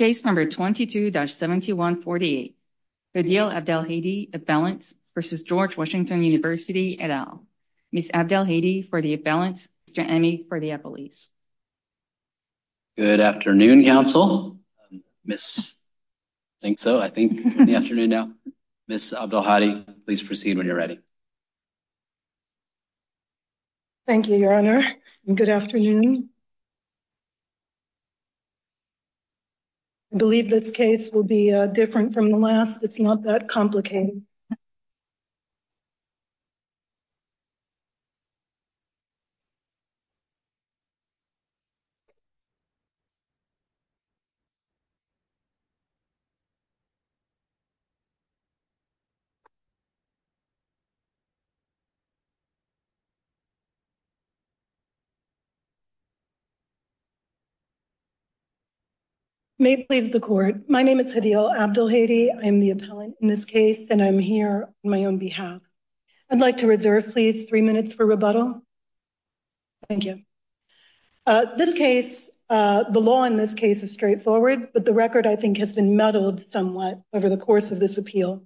Case number 22-7148. Hdeel Abdelhady, appellant, versus George Washington University, et al. Ms. Abdelhady for the appellant, Mr. Emmy for the appellees. Good afternoon, counsel. Ms. I think so, I think in the afternoon now. Ms. Abdelhady, please proceed when you're ready. Thank you, your honor, and good afternoon. I believe this case will be uh, different from the last. It's not that complicated. May it please the court. My name is Hdeel Abdelhady. I'm the appellant in this case, and I'm here on my own behalf. I'd like to reserve, please, three minutes for rebuttal. Thank you. Uh, this case, uh, the law in this case is straightforward, but the record, I think, has been muddled somewhat over the course of this appeal.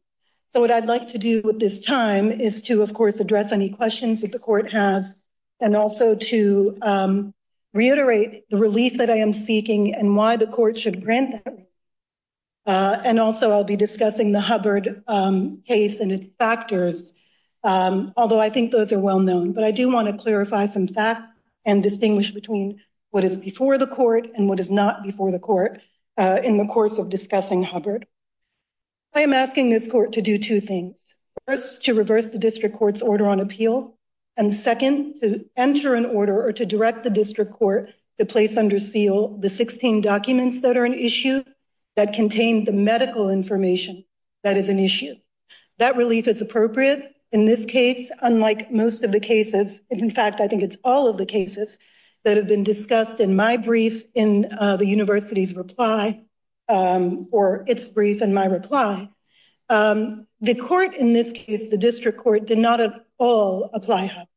So what I'd like to do with this time is to, of course, address any questions that the court has, and also to um, reiterate the relief that I am seeking and why the court should grant that. Uh, and also, I'll be discussing the Hubbard um, case and its factors, um, although I think those are well known. But I do want to clarify some facts and distinguish between what is before the court and what is not before the court uh, in the course of discussing Hubbard. I am asking this court to do two things. First, to reverse the district court's order on appeal. And second, to enter an order or to direct the district court to place under seal the 16 documents that are an issue that contain the medical information that is an issue. That relief is appropriate. In this case, unlike most of the cases, in fact, I think it's all of the cases that have been discussed in my brief in uh, the university's reply, um, or its brief in my reply. Um, the court in this case, the district court, did not at all apply Hubbard.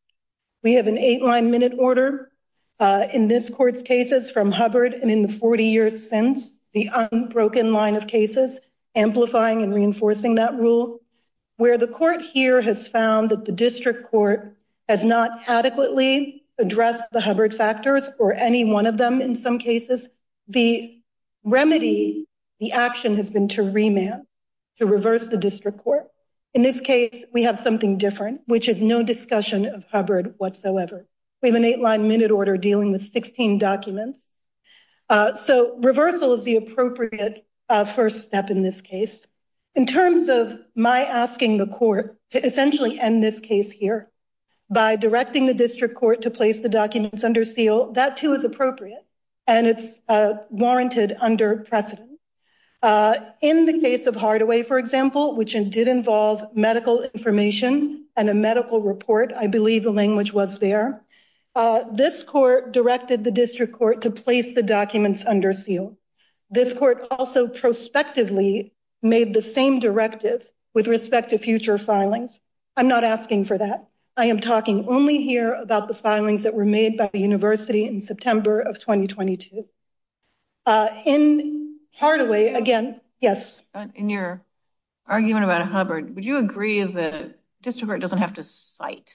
We have an eight-line minute order uh, in this court's cases from Hubbard, and in the 40 years since, the unbroken line of cases, amplifying and reinforcing that rule. Where the court here has found that the district court has not adequately addressed the Hubbard factors, or any one of them in some cases, the remedy, the action has been to remand, to reverse the district court. In this case, we have something different, which is no discussion of Hubbard whatsoever. We have an eight-line minute order dealing with 16 documents. Uh, so reversal is the appropriate uh, first step in this case. In terms of my asking the court to essentially end this case here, by directing the district court to place the documents under seal, that too is appropriate, and it's uh, warranted under precedent. Uh, in the case of Hardaway, for example, which did involve medical information and a medical report, I believe the language was there, uh, this court directed the district court to place the documents under seal. This court also prospectively made the same directive with respect to future filings. I'm not asking for that. I am talking only here about the filings that were made by the university in September of 2022. Uh, in Hardaway, again, yes? In your argument about Hubbard, would you agree that district court doesn't have to cite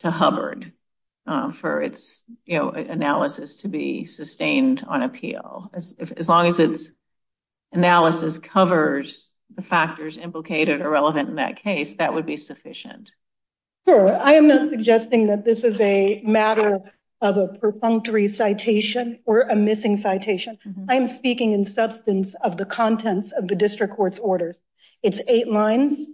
to Hubbard uh, for its analysis to be sustained on appeal? As long as its analysis covers the factors implicated or relevant in that case, that would be sufficient. Sure. I am not suggesting that this is a matter of a perfunctory citation or a missing citation. Mm-hmm. I am speaking in substance of the contents of the district court's orders. It's eight lines.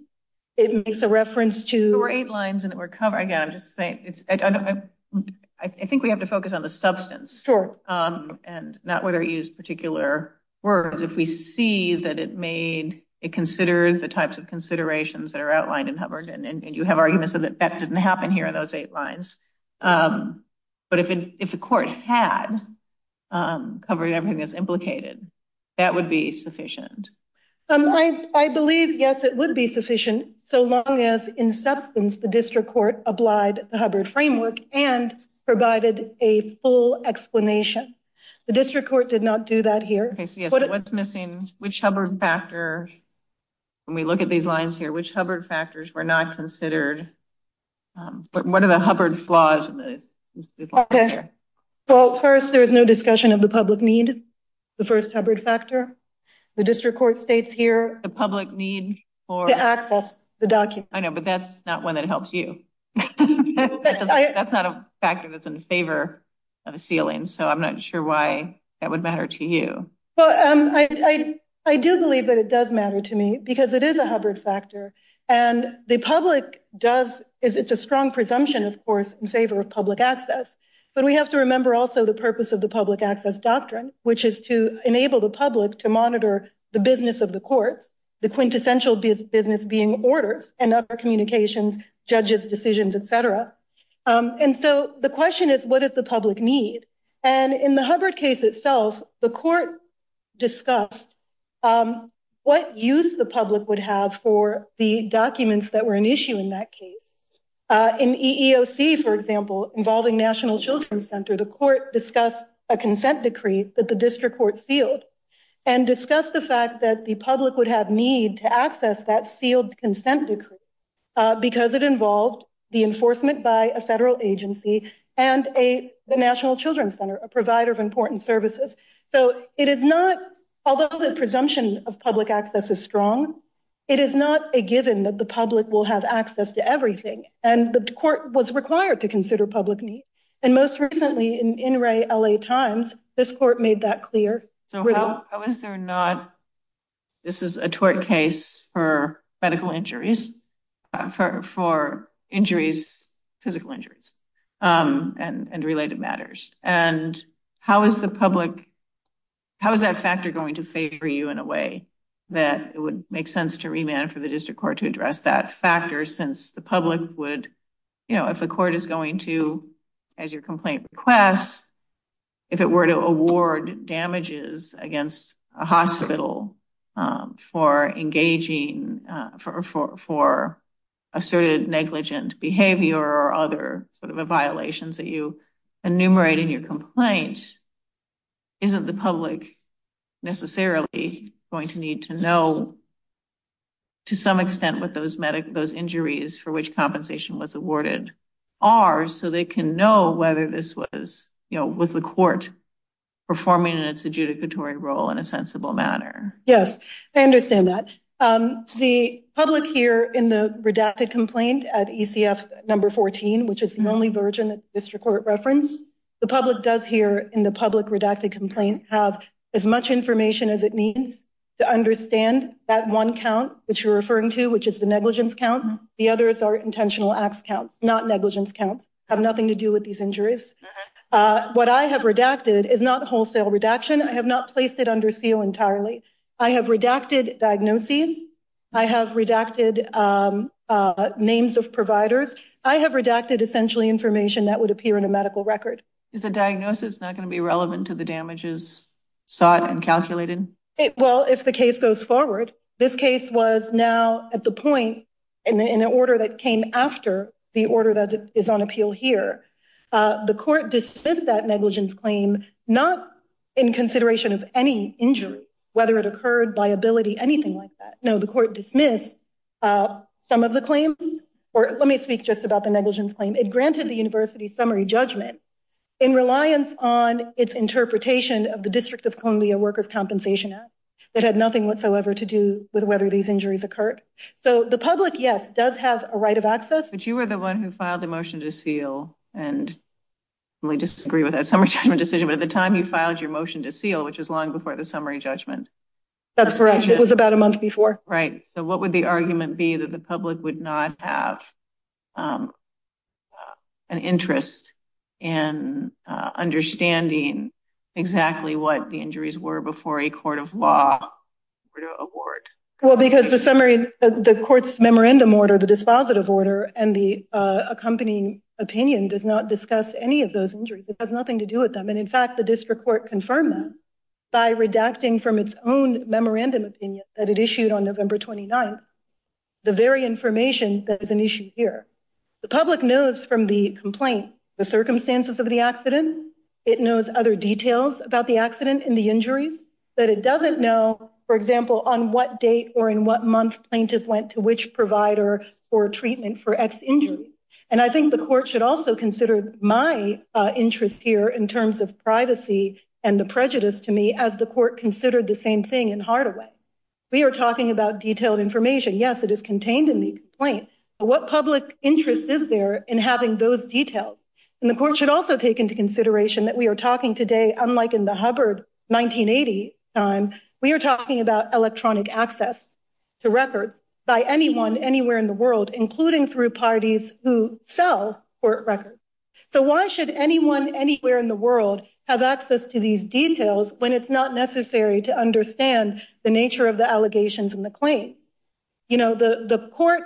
It makes a reference to- There were eight lines and it were covered. Again, I'm just saying, I think we have to focus on the substance. Sure. Um, and not whether it used particular words. If we see that it made, it considered the types of considerations that are outlined in Hubbard, and you have arguments that that didn't happen here in those eight lines. Um, But if the court had um, covered everything that's implicated, that would be sufficient. Um, I believe, yes, it would be sufficient so long as in substance, the district court applied the Hubbard framework and provided a full explanation. The district court did not do that here. Okay, so yes, what's missing? Which Hubbard factor, when we look at these lines here, which Hubbard factors were not considered? Um, what are the Hubbard flaws? Okay, well, first, there is no discussion of the public need, the first Hubbard factor. The district court states here- The public need for- To access the document. I know, but that's not one that helps you. That's not a factor that's in favor of a sealing, so I'm not sure why that would matter to you. Well, um, I do believe that it does matter to me because it is a Hubbard factor, and the public does, it's a strong presumption, of course, in favor of public access, but we have to remember also the purpose of the public access doctrine, which is to enable the public to monitor the business of the courts, the quintessential business being orders and other communications, judges, decisions, et cetera. Um, and so the question is, what does the public need? And in the Hubbard case itself, the court discussed um, what use the public would have for the documents that were an issue in that case. Uh, in EEOC, for example, involving National Children's Center, the court discussed a consent decree that the district court sealed and discussed the fact that the public would have need to access that sealed consent decree uh, because it involved the enforcement by a federal agency and the National Children's Center, a provider of important services. So it is not, although the presumption of public access is strong, it is not a given that the public will have access to everything, and the court was required to consider public need. And most recently in In Re LA Times, this court made that clear. So how is there not, this is a tort case for medical injuries, uh, for injuries, physical injuries, um, and related matters. And how is the public, how is that factor going to favor you in a way that it would make sense to remand for the district court to address that factor since the public would, you know, if the court is going to, as your complaint requests, if it were to award damages against a hospital for engaging, uh for for asserted negligent behavior or other sort of violations that you enumerate in your complaint, isn't the public necessarily going to need to know to some extent what those injuries for which compensation was awarded are so they can know whether this was, you know, was the court performing in its adjudicatory role in a sensible manner? Yes, I understand that. Um, the public here in the redacted complaint at ECF number 14, which is the mm-hmm. only version that the district court referenced, the public does here in the public redacted complaint have as much information as it needs to understand that one count, which you're referring to, which is the negligence count. The others are intentional acts counts, not negligence counts, have nothing to do with these injuries. Mm-hmm. Uh, what I have redacted is not wholesale redaction. I have not placed it under seal entirely. I have redacted diagnoses. I have redacted um, uh, names of providers. I have redacted essentially information that would appear in a medical record. Is a diagnosis not going to be relevant to the damages sought and calculated? Well, if the case goes forward, this case was now at the point in an order that came after the order that is on appeal here. Uh, the court dismissed that negligence claim, not in consideration of any injury, whether it occurred by ability, anything like that. No, the court dismissed uh, some of the claims, or let me speak just about the negligence claim. It granted the university summary judgment in reliance on its interpretation of the District of Columbia Workers' Compensation Act that had nothing whatsoever to do with whether these injuries occurred. So the public, yes, does have a right of access. But you were the one who filed the motion to seal, and we disagree with that summary judgment decision, but at the time you filed your motion to seal, which was long before the summary judgment. That's correct. It was about a month before. Right. So what would the argument be that the public would not have um, an interest in uh, understanding exactly what the injuries were before a court of law were to award? Well, because the summary, uh, the court's memorandum order, the dispositive order, and the uh, accompanying opinion does not discuss any of those injuries. It has nothing to do with them. And in fact, the district court confirmed that by redacting from its own memorandum opinion that it issued on November 29th, the very information that is an issue here. The public knows from the complaint, the circumstances of the accident, it knows other details about the accident and the injuries that it doesn't know, for example, on what date or in what month plaintiff went to which provider for treatment for X injury. And I think the court should also consider my uh, interest here in terms of privacy and the prejudice to me as the court considered the same thing in Hardaway. We are talking about detailed information. Yes, it is contained in the complaint. But what public interest is there in having those details? And the court should also take into consideration that we are talking today, unlike in the Hubbard 1980 time, we are talking about electronic access to records by anyone anywhere in the world, including through parties who sell court records. So why should anyone anywhere in the world have access to these details when it's not necessary to understand the nature of the allegations and the claim? You know, the court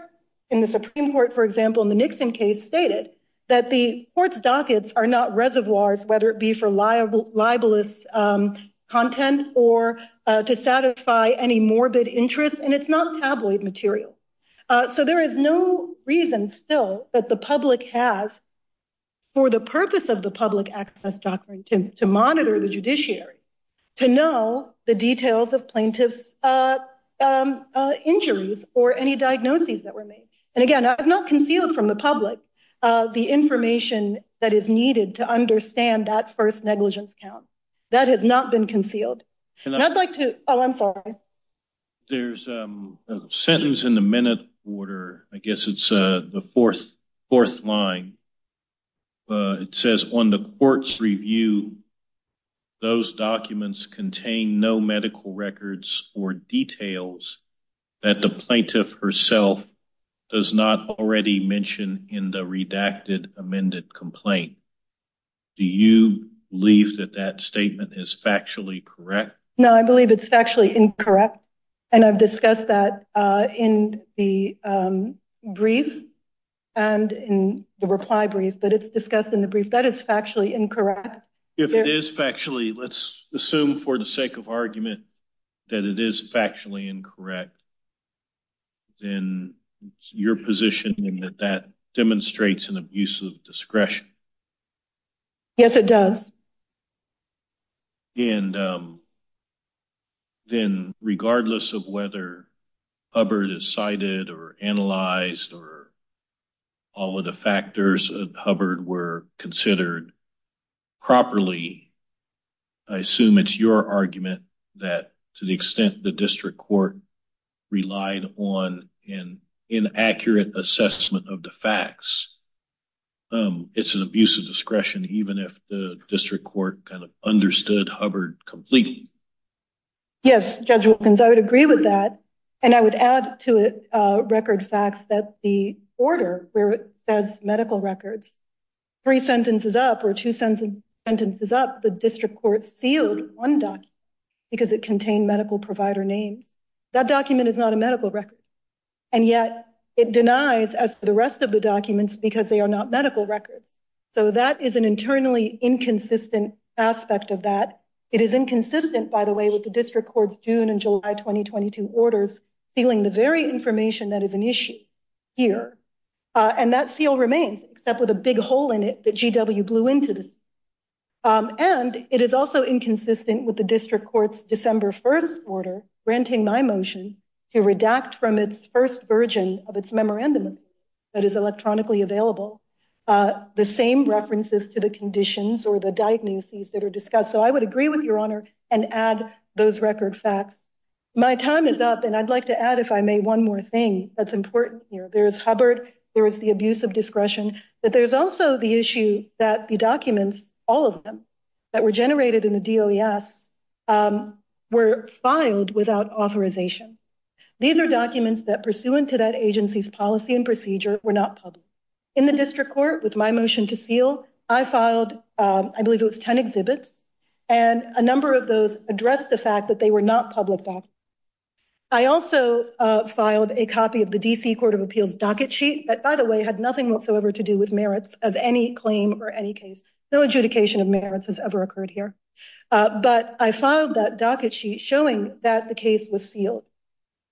in the Supreme Court, for example, in the Nixon case stated that the court's dockets are not reservoirs, whether it be for libelous um, content or uh, to satisfy any morbid interest, and it's not tabloid material. Uh, so there is no reason still that the public has for the purpose of the public access doctrine to monitor the judiciary, to know the details of plaintiff's uh, um, injuries or any diagnoses that were made. And again, I've not concealed from the public Uh, the information that is needed to understand that first negligence count. That has not been concealed. And I'd like to, oh, I'm sorry. There's um, a sentence in the minute order, I guess it's uh, the fourth line. Uh, it says on the court's review, those documents contain no medical records or details that the plaintiff herself does not already mention in the redacted amended complaint. Do you believe that that statement is factually correct? No, I believe it's factually incorrect. And I've discussed that uh, in the um, brief and in the reply brief, but it's discussed in the brief. That is factually incorrect. If it is factually, let's assume for the sake of argument that it is factually incorrect, then your position in that that demonstrates an abuse of discretion. Yes, it does. And um, then regardless of whether Hubbard is cited or analyzed or all of the factors of Hubbard were considered properly, I assume it's your argument that to the extent the district court relied on an inaccurate assessment of the facts, um, it's an abuse of discretion, even if the district court kind of understood Hubbard completely. Yes, Judge Wilkins, I would agree with that. And I would add to it uh, record facts that the order where it says medical records, three sentences up or two sentences up, the district court sealed one document because it contained medical provider names. That document is not a medical record. And yet it denies as to the rest of the documents because they are not medical records. So that is an internally inconsistent aspect of that. It is inconsistent, by the way, with the district court's June and July 2022 orders sealing the very information that is an issue here. Uh, and that seal remains except with a big hole in it that GW blew into this. Um, and it is also inconsistent with the district court's December 1st order granting my motion to redact from its first version of its memorandum that is electronically available uh, the same references to the conditions or the diagnoses that are discussed. So I would agree with your honor and add those record facts. My time is up and I'd like to add, if I may, one more thing that's important here. There is Hubbard, there is the abuse of discretion, but there's also the issue that the documents, all of them that were generated in the DOES um, were filed without authorization. These are documents that pursuant to that agency's policy and procedure were not public. In the district court with my motion to seal, I filed, um, I believe it was 10 exhibits and a number of those addressed the fact that they were not public documents. I also uh, filed a copy of the DC Court of Appeals docket sheet that, by the way, had nothing whatsoever to do with merits of any claim or any case. No adjudication of merits has ever occurred here. Uh, but I filed that docket sheet showing that the case was sealed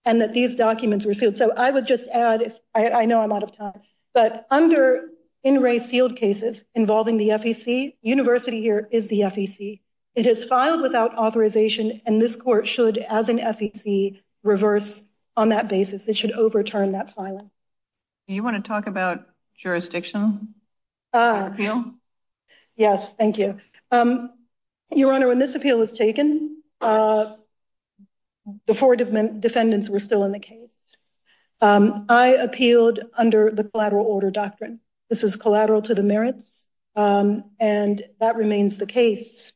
and that these documents were sealed. So I would just add, I know I'm out of time, but under in re sealed cases involving the FEC, university here is the FEC. It is filed without authorization, and this court should, as an FEC, reverse on that basis. It should overturn that filing. Do you want to talk about jurisdiction uh, appeal? Yes, thank you. Um, Your Honor, when this appeal was taken, uh, the four defendants were still in the case. Um, I appealed under the collateral order doctrine. This is collateral to the merits, um, and that remains the case.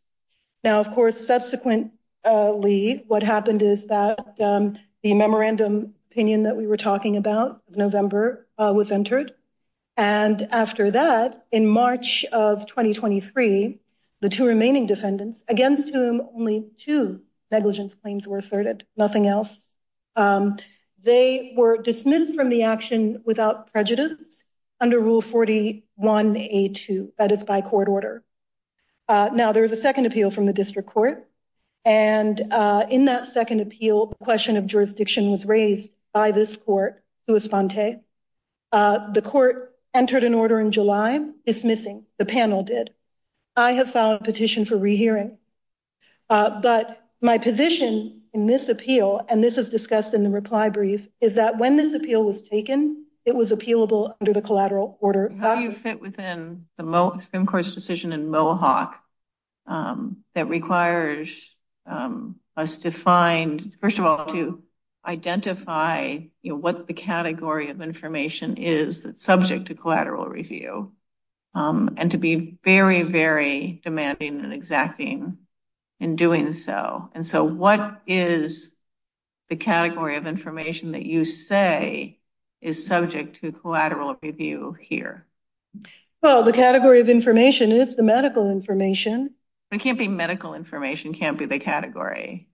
Now, of course, subsequently, what happened is that um, the memorandum opinion that we were talking about November uh, was entered. And after that, in March of 2023, the two remaining defendants, against whom only two negligence claims were asserted, nothing else, um, they were dismissed from the action without prejudice under Rule 41A2, that is by court order. Uh, now, there is a second appeal from the district court, and uh, in that second appeal, the question of jurisdiction was raised by this court, Sua Sponte. Uh, the court entered an order in July dismissing, the panel did. I have filed a petition for rehearing. But my position in this appeal, and this is discussed in the reply brief, is that when this appeal was taken, it was appealable under the collateral order. How do you fit within the Supreme Court's decision in Mohawk um, that requires um, us to find, first of all, to identify what the category of information is that's subject to collateral review, um, and to be very, very demanding and exacting in doing so? And so what is the category of information that you say is subject to collateral review here? Well, the category of information is the medical information. It can't be medical information, can't be the category.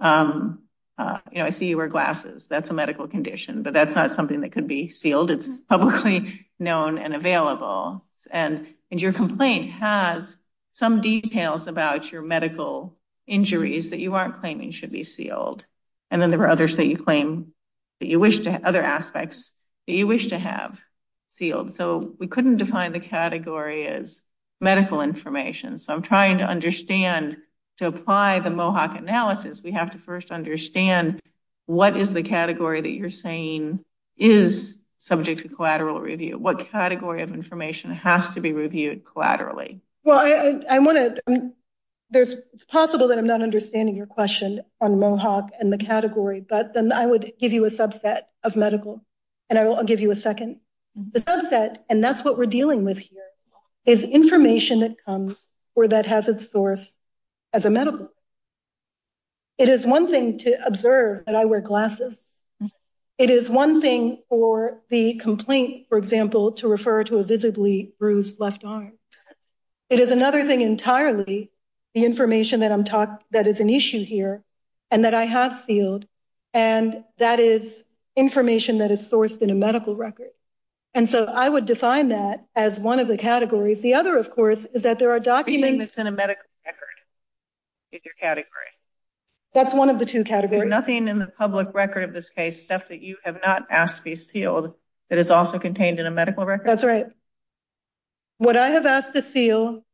Um, uh, you know, I see you wear glasses. That's a medical condition, but that's not something that could be sealed. It's publicly known and available. And your complaint has some details about your medical injuries that you aren't claiming should be sealed. And then there are others that you claim that you wish to, other aspects that you wish to have sealed. So we couldn't define the category as medical information. So I'm trying to understand, to apply the Mohawk analysis, we have to first understand what is the category that you're saying is subject to collateral review? What category of information has to be reviewed collaterally? Well, I want to, it's possible that I'm not understanding your question on Mohawk and the category, but then I would give you a subset of medical, and I'll give you a second. The subset, and that's what we're dealing with here, is information that comes or that has its source as a medical. It is one thing to observe that I wear glasses. It is one thing for the complaint, for example, to refer to a visibly bruised left arm. It is another thing entirely, the information that I'm talking, that is an issue here, and that I have sealed, and that is information that is sourced in a medical record. And so I would define that as one of the categories. The other, of course, is that there are documents- in a medical record is your category. That's one of the two categories. Nothing in the public record of this case, stuff that you have not asked to be sealed, that is also contained in a medical record? That's right. What I have asked to seal,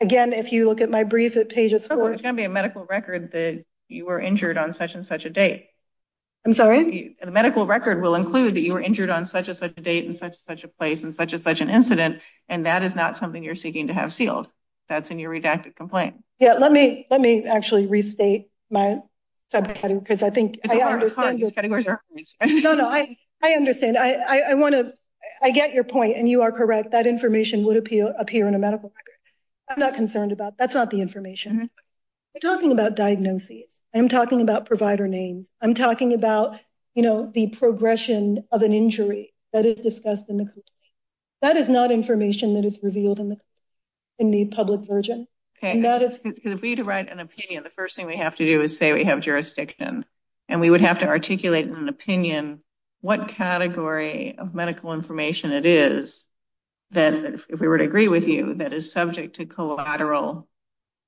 again, if you look at my brief at pages four- There's going to be a medical record that you were injured on such and such a date. I'm sorry? The medical record will include that you were injured on such and such a date, and such and such a place, and such and such an incident, and that is not something you're seeking to have sealed. That's in your redacted complaint. Yeah, let me let me actually restate my subcategory, because I think I understand- categories are- No, no, I understand. I want to I get your point, and you are correct. That information would appear appear in a medical record. I'm not concerned about, that's not the information. Mm-hmm. I'm talking about diagnoses. I'm talking about provider names. I'm talking about you know, the progression of an injury that is discussed in the complaint. That is not information that is revealed in the public version. Okay, if we to write an opinion, the first thing we have to do is say we have jurisdiction, and we would have to articulate in an opinion what category of medical information it is that, if we were to agree with you, that is subject to collateral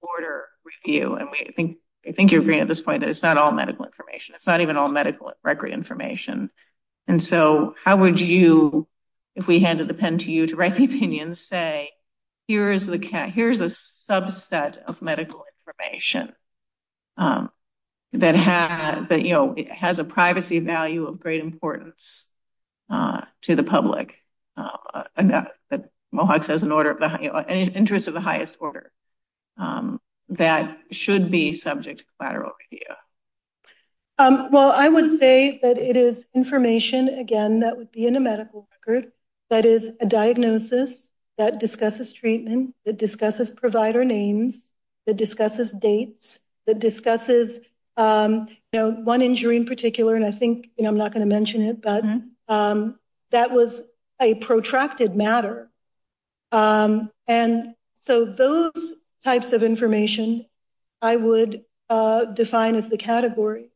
order review. And we think I think you're agreeing at this point that it's not all medical information. It's not even all medical record information. And so how would you if we handed the pen to you to write the opinion, say, here's the cat, here's a subset of medical information um, that ha that you know has a privacy value of great importance uh, to the public, Mohawk says in interest of the highest order, um, that should be subject to collateral review? Um, well, I would say that it is information, again, that would be in a medical record, that is a diagnosis that discusses treatment, that discusses provider names, that discusses dates, that discusses um you know one injury in particular, and I think, you know I'm not going to mention it, but mm-hmm. um, that was a protracted matter. Um, and so those types of information, I would uh, define as the category.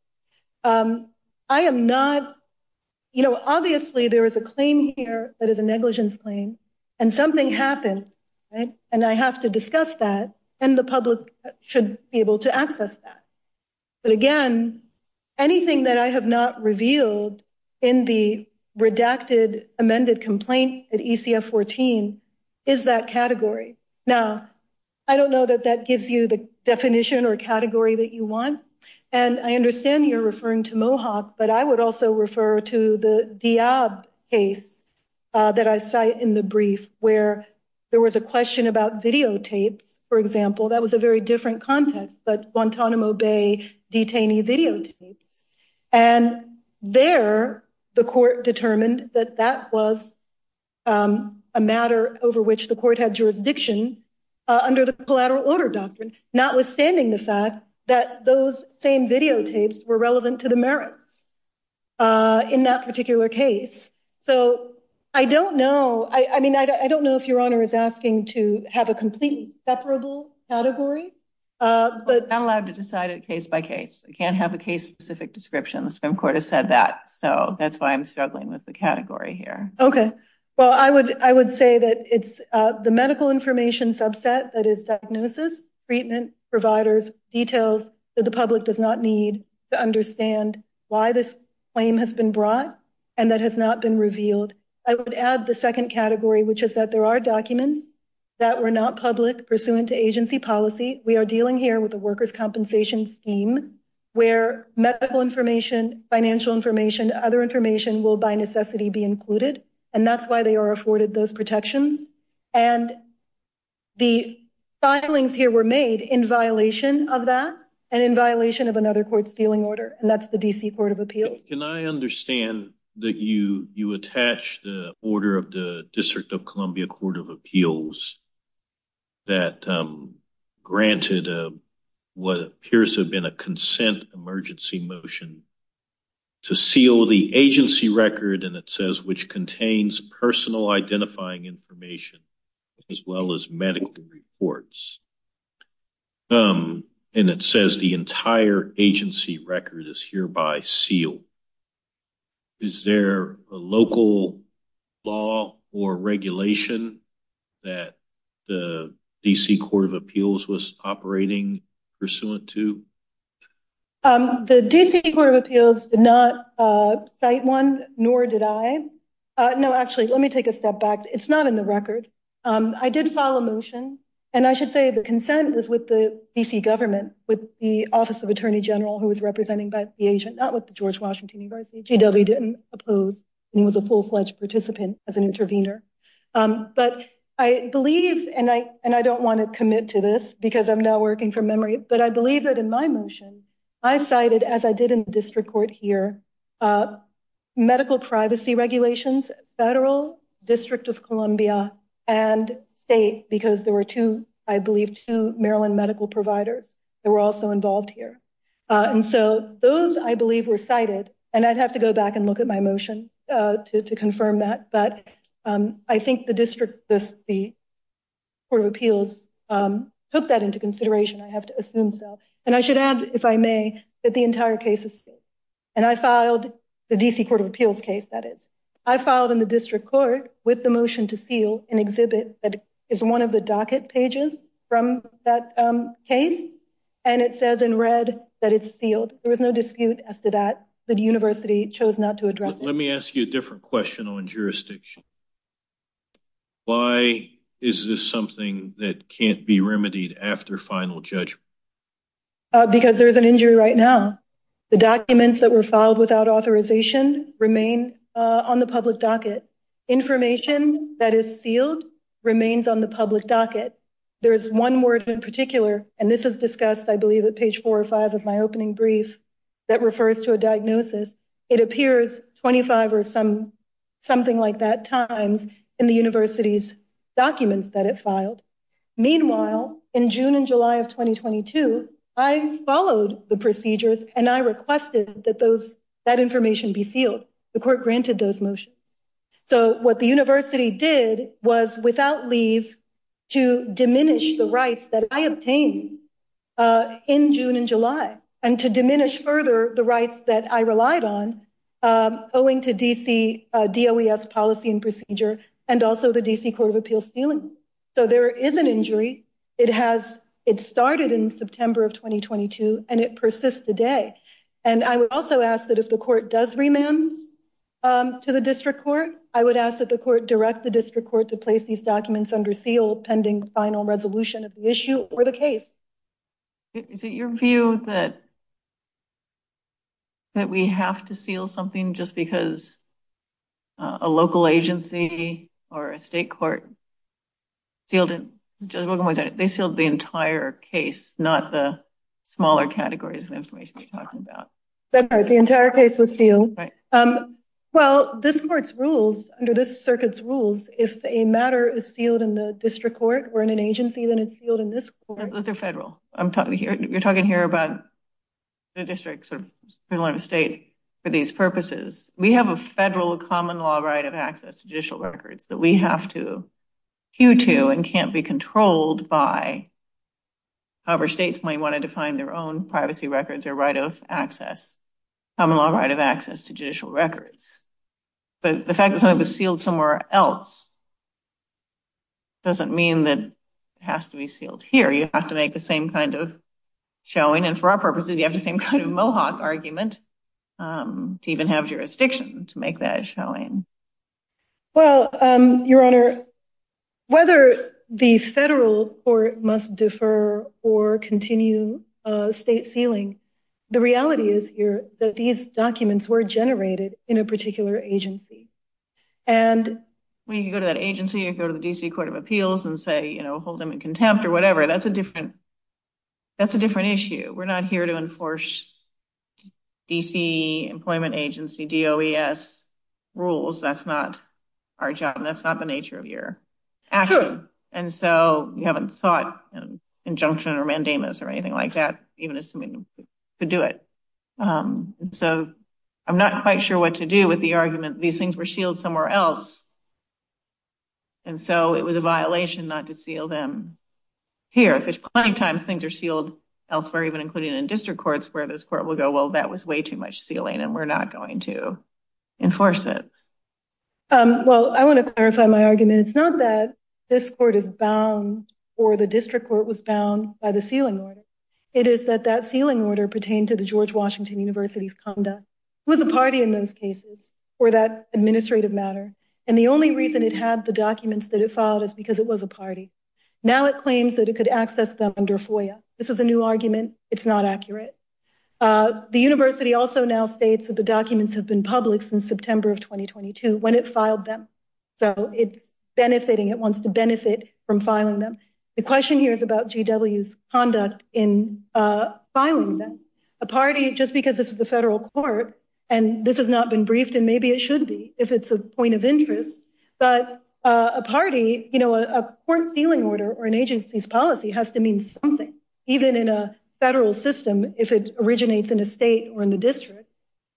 Um, I am not, you know, obviously there is a claim here that is a negligence claim, and something happened, right? And I have to discuss that, and the public should be able to access that. But again, anything that I have not revealed in the redacted amended complaint at ECF 14 is that category. Now, I don't know that that gives you the definition or category that you want, and I understand you're referring to Mohawk, but I would also refer to the Dhiab case uh, that I cite in the brief, where there was a question about videotapes, for example, that was a very different context, but Guantanamo Bay detainee videotapes. And there, the court determined that that was um, a matter over which the court had jurisdiction uh, under the collateral order doctrine, notwithstanding the fact that those same videotapes were relevant to the merits uh, in that particular case. So I don't know, I mean, I don't know if Your Honor is asking to have a completely separable category, Uh, but... Not allowed to decide it case by case. I can't have a case-specific description. The Supreme Court has said that, so that's why I'm struggling with the category here. Okay. Well, I would I would say that it's uh, the medical information subset that is diagnosis, treatment, providers, details that the public does not need to understand why this claim has been brought and that has not been revealed. I would add the second category, which is that there are documents that were not public pursuant to agency policy. We are dealing here with a workers' compensation scheme where medical information, financial information, other information will by necessity be included, and that's why they are afforded those protections. And the filings here were made in violation of that and in violation of another court's sealing order, and that's the D.C. Court of Appeals. Can I understand that you attach the order of the District of Columbia Court of Appeals that um, granted uh, what appears to have been a consent emergency motion to seal the agency record, and it says which contains personal identifying information as well as medical reports, um, and it says the entire agency record is hereby sealed. Is there a local law or regulation that the D.C. Court of Appeals was operating pursuant to? Um, the D.C. Court of Appeals did not uh, cite one, nor did I. Uh, no, actually, let me take a step back. It's not in the record. Um, I did file a motion, and I should say the consent was with the D.C. government, with the Office of Attorney General who was representing the agent, not with the George Washington University. GW didn't oppose, and he was a full-fledged participant as an intervener. Um, but I believe, and I don't want to commit to this because I'm now working from memory, but I believe that in my motion, I cited, as I did in the district court here, uh, medical privacy regulations, federal, District of Columbia, and state, because there were two, I believe, two Maryland medical providers that were also involved here. Uh, and so those, I believe, were cited, and I'd have to go back and look at my motion uh, to confirm that. But Um, I think the District, the Court of Appeals um, took that into consideration. I have to assume so. And I should add, if I may, that the entire case is sealed. And I filed the D.C. Court of Appeals case, that is. I filed in the district court with the motion to seal an exhibit that is one of the docket pages from that um, case, and it says in red that it's sealed. There was no dispute as to that. The university chose not to address it. Let me ask you a different question on jurisdiction. Why is this something that can't be remedied after final judgment? Uh, because there's an injury right now. The documents that were filed without authorization remain uh, on the public docket. Information that is sealed remains on the public docket. There is one word in particular, and this is discussed, I believe, at page four or five of my opening brief that refers to a diagnosis. It appears 25 or something like that times in the university's documents that it filed. Meanwhile, in June and July of 2022, I followed the procedures and I requested that that information be sealed. The court granted those motions. So what the university did was without leave to diminish the rights that I obtained uh, in June and July and to diminish further the rights that I relied on um, owing to DC uh, DOES policy and procedure and also the DC Court of Appeals sealing. So there is an injury. It has it started in September of 2022 and it persists today. And I would also ask that if the court does remand um, to the district court, I would ask that the court direct the district court to place these documents under seal pending final resolution of the issue or the case. Is it your view that we have to seal something just because uh, a local agency or a state court sealed it? They sealed the entire case, not the smaller categories of information you're talking about. That's right. The entire case was sealed. Um, well, this court's rules, under this circuit's rules, if a matter is sealed in the district court or in an agency, then it's sealed in this court. Those are federal. You're talking here about the district, sort of state for these purposes. We have a federal common law right of access to judicial records that we have to hew to and can't be controlled by. However, states might want to define their own privacy records or right of access, common law right of access to judicial records. But the fact that something was sealed somewhere else doesn't mean that it has to be sealed here. You have to make the same kind of showing. And for our purposes, you have the same kind of Mohawk argument Um, to even have jurisdiction to make that showing. Well, um, Your Honor, whether the federal court must defer or continue uh, state sealing, the reality is here that these documents were generated in a particular agency. And when you go to that agency, you go to the DC Court of Appeals and say, you know, hold them in contempt or whatever. That's a different issue. We're not here to enforce DC Employment Agency, DOES rules. That's not our job. That's not the nature of your action. And so you haven't sought an injunction or mandamus or anything like that, even assuming you could do it. Um so I'm not quite sure what to do with the argument these things were sealed somewhere else. And so it was a violation not to seal them here. There's plenty of times things are sealed elsewhere, even including in district courts where this court will go, well, that was way too much sealing and we're not going to enforce it. Um, well, I want to clarify my argument. It's not that this court is bound or the district court was bound by the sealing order. It is that that sealing order pertained to the George Washington University's conduct. It was a party in those cases for that administrative matter. And the only reason it had the documents that it filed is because it was a party. Now it claims that it could access them under FOIA. This is a new argument. It's not accurate. Uh, the university also now states that the documents have been public since September of 2022 when it filed them. So it's benefiting. It wants to benefit from filing them. The question here is about GW's conduct in uh, filing them. A party, just because this is a federal court and this has not been briefed, and maybe it should be if it's a point of interest, but uh, a party, you know, a court sealing order or an agency's policy has to mean something, even in a federal system, if it originates in a state or in the district.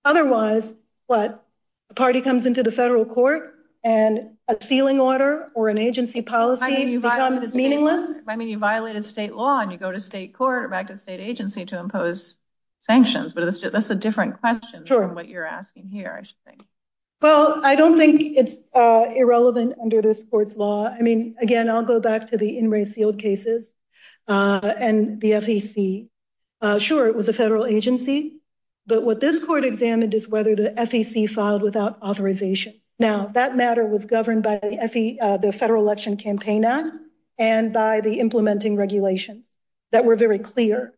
Otherwise, what? A party comes into the federal court and a sealing order or an agency policy becomes meaningless? I mean, you violated state law and you go to state court or back to the state agency to impose sanctions. But that's a different question from what you're asking here, I should think. Well, I don't think it's uh, irrelevant under this court's law. I mean, again, I'll go back to the in-re sealed cases Uh, and the FEC. Uh, sure, it was a federal agency. But what this court examined is whether the FEC filed without authorization. Now, that matter was governed by uh, the Federal Election Campaign Act and by the implementing regulations that were very clear.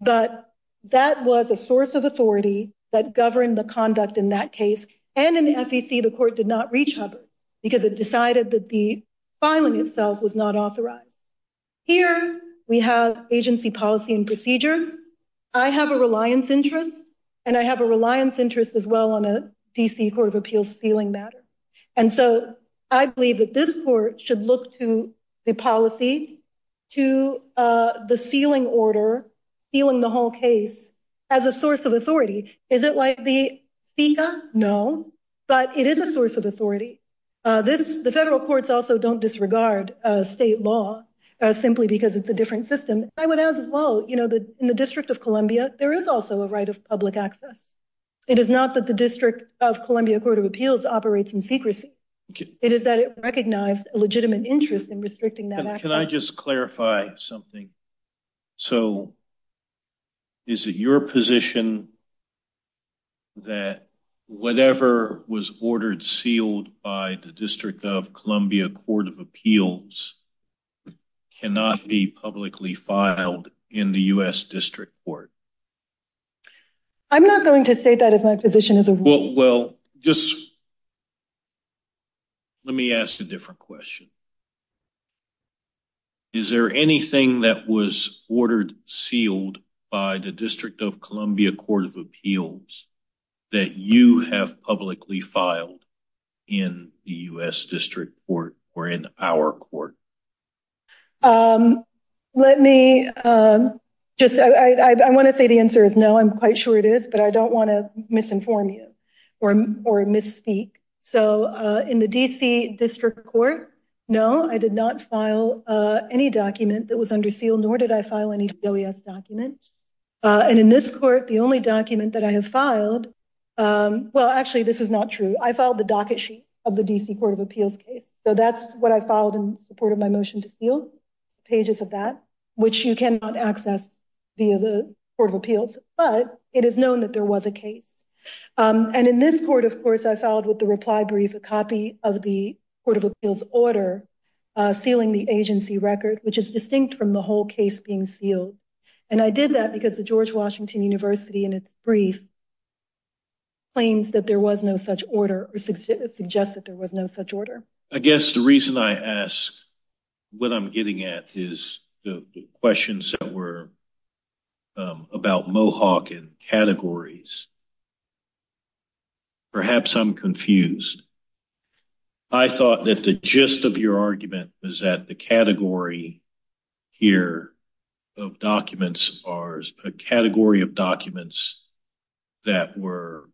But that was a source of authority that governed the conduct in that case. And in the FEC, the court did not reach Hubbard because it decided that the filing itself was not authorized. Here, we have agency policy and procedure. I have a reliance interest, and I have a reliance interest as well on a D.C. Court of Appeals sealing matter. And so I believe that this court should look to the policy, to uh, the sealing order, sealing the whole case as a source of authority. Is it like the FECA? No, but it is a source of authority. Uh, the federal courts also don't disregard uh, state law Uh, simply because it's a different system. I would add as well, you know, in the District of Columbia, there is also a right of public access. It is not that the District of Columbia Court of Appeals operates in secrecy. It is that it recognized a legitimate interest in restricting that access. Can I just clarify something? So is it your position that whatever was ordered sealed by the District of Columbia Court of Appeals cannot be publicly filed in the U.S. District Court? I'm not going to state that as my position is a rule. Well, just let me ask a different question. Is there anything that was ordered sealed by the District of Columbia Court of Appeals that you have publicly filed in the U.S. District Court or in our court? Um, let me um, just, I want to say the answer is no. I'm quite sure it is, but I don't want to misinform you or misspeak. So uh, in the D.C. District Court, no, I did not file uh, any document that was under seal, nor did I file any OES document. Uh, and in this court, the only document that I have filed, um, well, actually, this is not true. I filed the docket sheet of the D.C. Court of Appeals case. So that's what I filed in support of my motion to seal, pages of that, which you cannot access via the Court of Appeals. But it is known that there was a case. Um, and in this court, of course, I filed with the reply brief a copy of the Court of Appeals order uh, sealing the agency record, which is distinct from the whole case being sealed. And I did that because the George Washington University, in its brief, claims that there was no such order or suggests that there was no such order. I guess the reason I ask what I'm getting at is the questions that were um, about Mohawk and categories. Perhaps I'm confused. I thought that the gist of your argument was that the category here of documents are a category of documents that were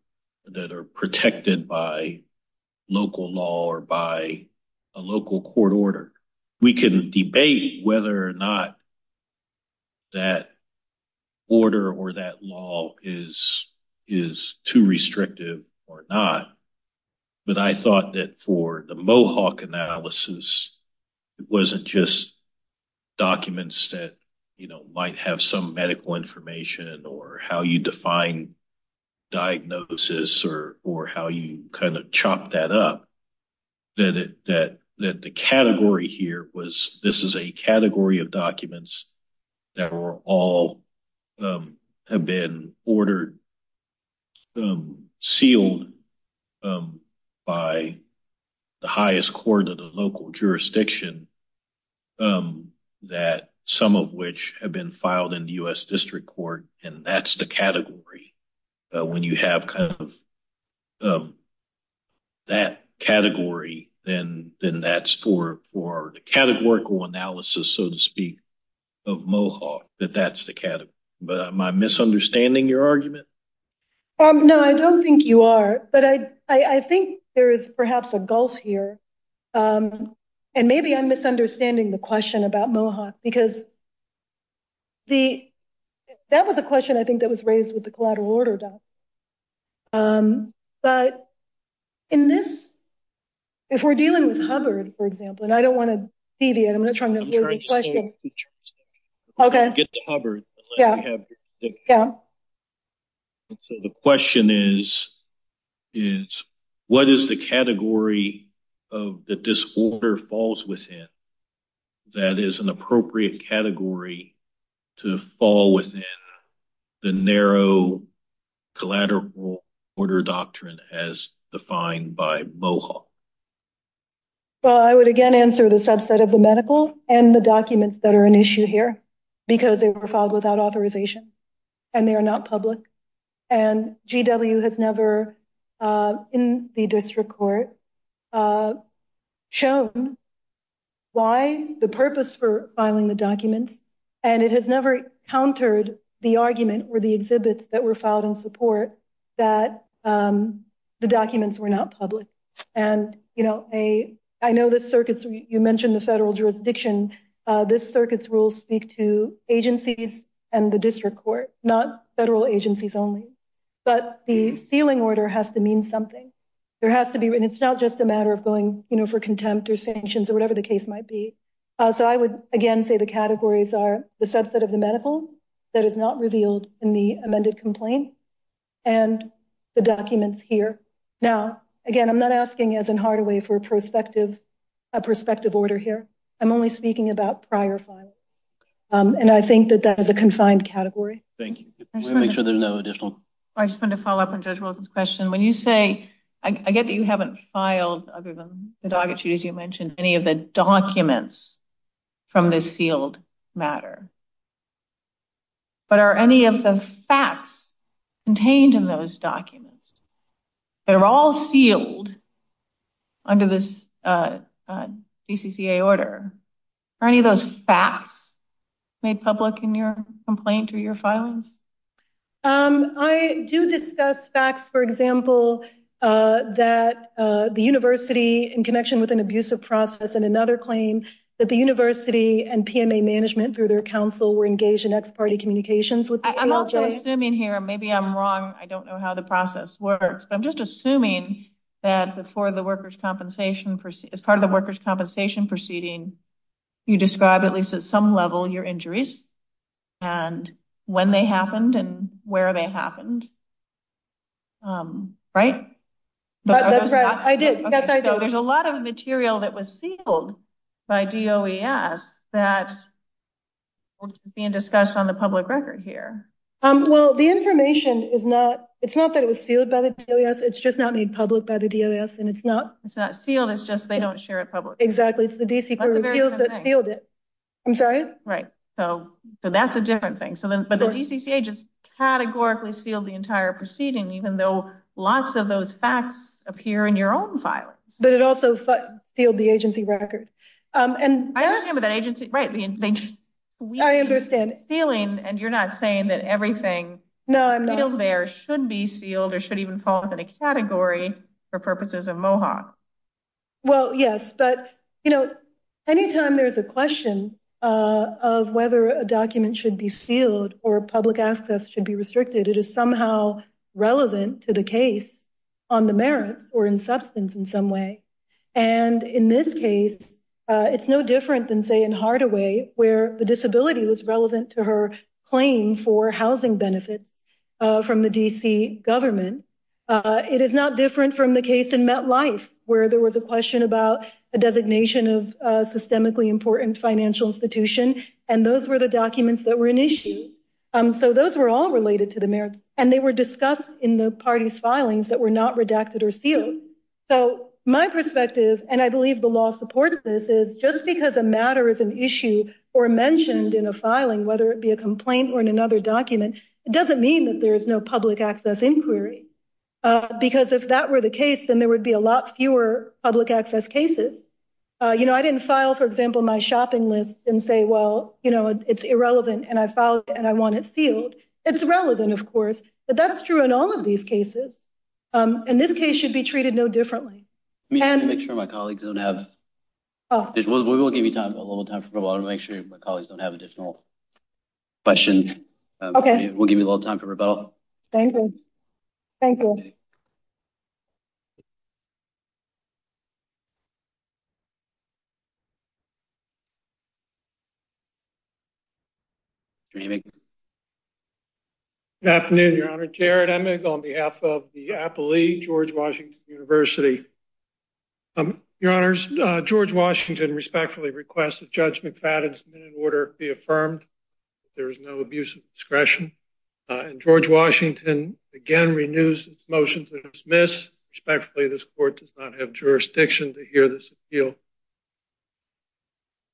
that are protected by local law or by a local court order. We can debate whether or not that order or that law is too restrictive or not. But I thought that for the Mohawk analysis, it wasn't just documents that might have some medical information or how you define diagnosis or how you kind of chop that up. That the category here was this is a category of documents that were all um, have been ordered um, sealed um, by the highest court of the local jurisdiction that some of which have been filed in the U.S. District Court. And that's the category. Uh, when you have kind of that category, then that's for the categorical analysis, so to speak, of Mohawk, that that's the category. But am I misunderstanding your argument? Um, no, I don't think you are. But I think there is perhaps a gulf here. Um, and maybe I'm misunderstanding the question about Mohawk because that was a question I think that was raised with the collateral order doc. Um, but in this, if we're dealing with Hubbard, for example, and I don't want to deviate, I'm not trying to avoid the question. Okay. Get to Hubbard. Yeah. Yeah. So the question is, is what is the category of the disorder falls within that is an appropriate category to fall within the narrow collateral order doctrine as defined by Mohawk? Well, I would again answer the subset of the medical and the documents that are an issue here because they were filed without authorization and they are not public. And GW has never uh, in the district court uh, shown why the purpose for filing the documents and it has never countered the argument or the exhibits that were filed in support that um, the documents were not public. And, you know, I know the circuits, you mentioned the federal jurisdiction, uh, this circuit's rules speak to agencies and the district court, not federal agencies only. But the mm-hmm. sealing order has to mean something. There has to be, and it's not just a matter of going, you know, for contempt or sanctions or whatever the case might be. Uh, so I would again say the categories are the subset of the medical that is not revealed in the amended complaint and the documents here. Now, again, I'm not asking as in Hardaway for a prospective order here. I'm only speaking about prior filings. Um, and I think that that is a confined category. Thank you. I make sure there's no additional. I just wanted to follow up on Judge Wilson's question. When you say, I get that you haven't filed other than the docket sheet, as you mentioned, any of the documents from this sealed matter. But are any of the facts contained in those documents that are all sealed under this uh, uh, DCCA order, are any of those facts made public in your complaint or your filings? Um, I do discuss facts, for example, uh, that the university in connection with an abusive process and another claim that the university and PMA management through their counsel were engaged in ex parte communications with the ALJ. I'm also assuming here, maybe I'm wrong, I don't know how the process works, but I'm just assuming that before the workers' compensation, as part of the workers' compensation proceeding, you describe at least at some level your injuries and when they happened and where they happened. Um, right? That's right. I did. Yes, I. So there's a lot of material that was sealed by DOES that is being discussed on the public record here. Um, well, the information is not, it's not that it was sealed by the DOES, it's just not made public by the DOES and it's not. It's not sealed, it's just they don't share it publicly. Exactly. It's the DC Court of Appeals that sealed it. I'm sorry? Right. So that's a different thing. But the DCCA just categorically sealed the entire proceeding, even though lots of those facts appear in your own filings. But it also sealed the agency record. Um, I understand, but that agency, right. I understand. Sealing, and you're not saying that everything sealed there should be sealed or should even fall within a category for purposes of Mohawk. Well, yes, but, you know, anytime there's a question uh, of whether a document should be sealed or public access should be restricted, it is somehow relevant to the case on the merits or in substance in some way. And in this case, Uh, it's no different than, say, in Hardaway, where the disability was relevant to her claim for housing benefits uh, from the DC government. Uh, it is not different from the case in MetLife, where there was a question about a designation of systemically important financial institution, and those were the documents that were an issue. Um, so those were all related to the merits, and they were discussed in the party's filings that were not redacted or sealed. So my perspective, and I believe the law supports this, is just because a matter is an issue or mentioned in a filing, whether it be a complaint or in another document, it doesn't mean that there is no public access inquiry. Uh, because if that were the case, then there would be a lot fewer public access cases. Uh, you know, I didn't file, for example, my shopping list and say, well, you know, it's irrelevant, and I filed and I want it sealed. It's relevant, of course, but that's true in all of these cases. Um, and this case should be treated no differently. Let me make sure my colleagues don't have... Oh. We will give you a little time for rebuttal to make sure my colleagues don't have additional questions. Um, okay. We'll give you a little time for rebuttal. Thank you. Thank you. Good afternoon, Your Honor. Jared Emig on behalf of the Appellee George Washington University. Um, Your Honors, uh, George Washington respectfully requests that Judge McFadden's minute order be affirmed. There is no abuse of discretion. Uh, and George Washington again renews its motion to dismiss. Respectfully, this court does not have jurisdiction to hear this appeal.